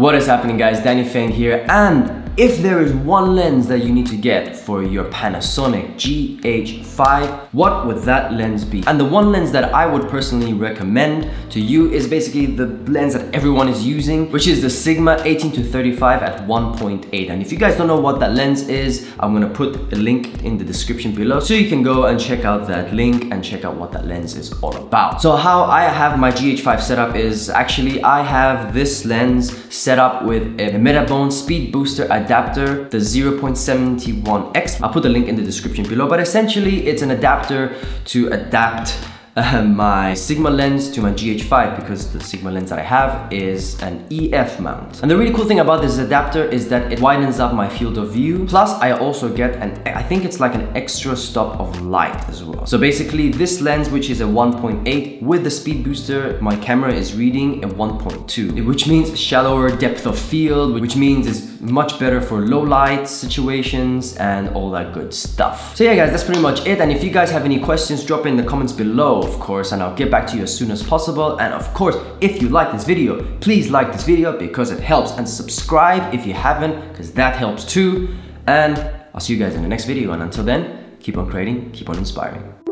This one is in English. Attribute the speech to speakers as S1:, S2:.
S1: What is happening guys, Danny Feng here and if there is one lens that you need to get for your Panasonic GH5, what would that lens be? And the one lens that I would personally recommend to you is basically the lens that everyone is using, which is the Sigma 18 to 35 at 1.8. And if you guys don't know what that lens is, I'm gonna put a link in the description below so you can go and check out that link and check out what that lens is all about. So how I have my GH5 set up is actually I have this lens set up with a Metabones Speed Booster adapter, the 0.71x. I'll put the link in the description below, but essentially it's an adapter to adapt uh, my Sigma lens to my GH5 because the Sigma lens that I have is an EF mount. And the really cool thing about this adapter is that it widens up my field of view. Plus I also get an, I think it's like an extra stop of light as well. So basically this lens, which is a 1.8 with the speed booster, my camera is reading a 1.2, which means shallower depth of field, which means it's much better for low light situations and all that good stuff. So yeah guys, that's pretty much it. And if you guys have any questions, drop in the comments below of course, and I'll get back to you as soon as possible. And of course, if you like this video, please like this video because it helps and subscribe if you haven't, because that helps too. And I'll see you guys in the next video. And until then, keep on creating, keep on inspiring.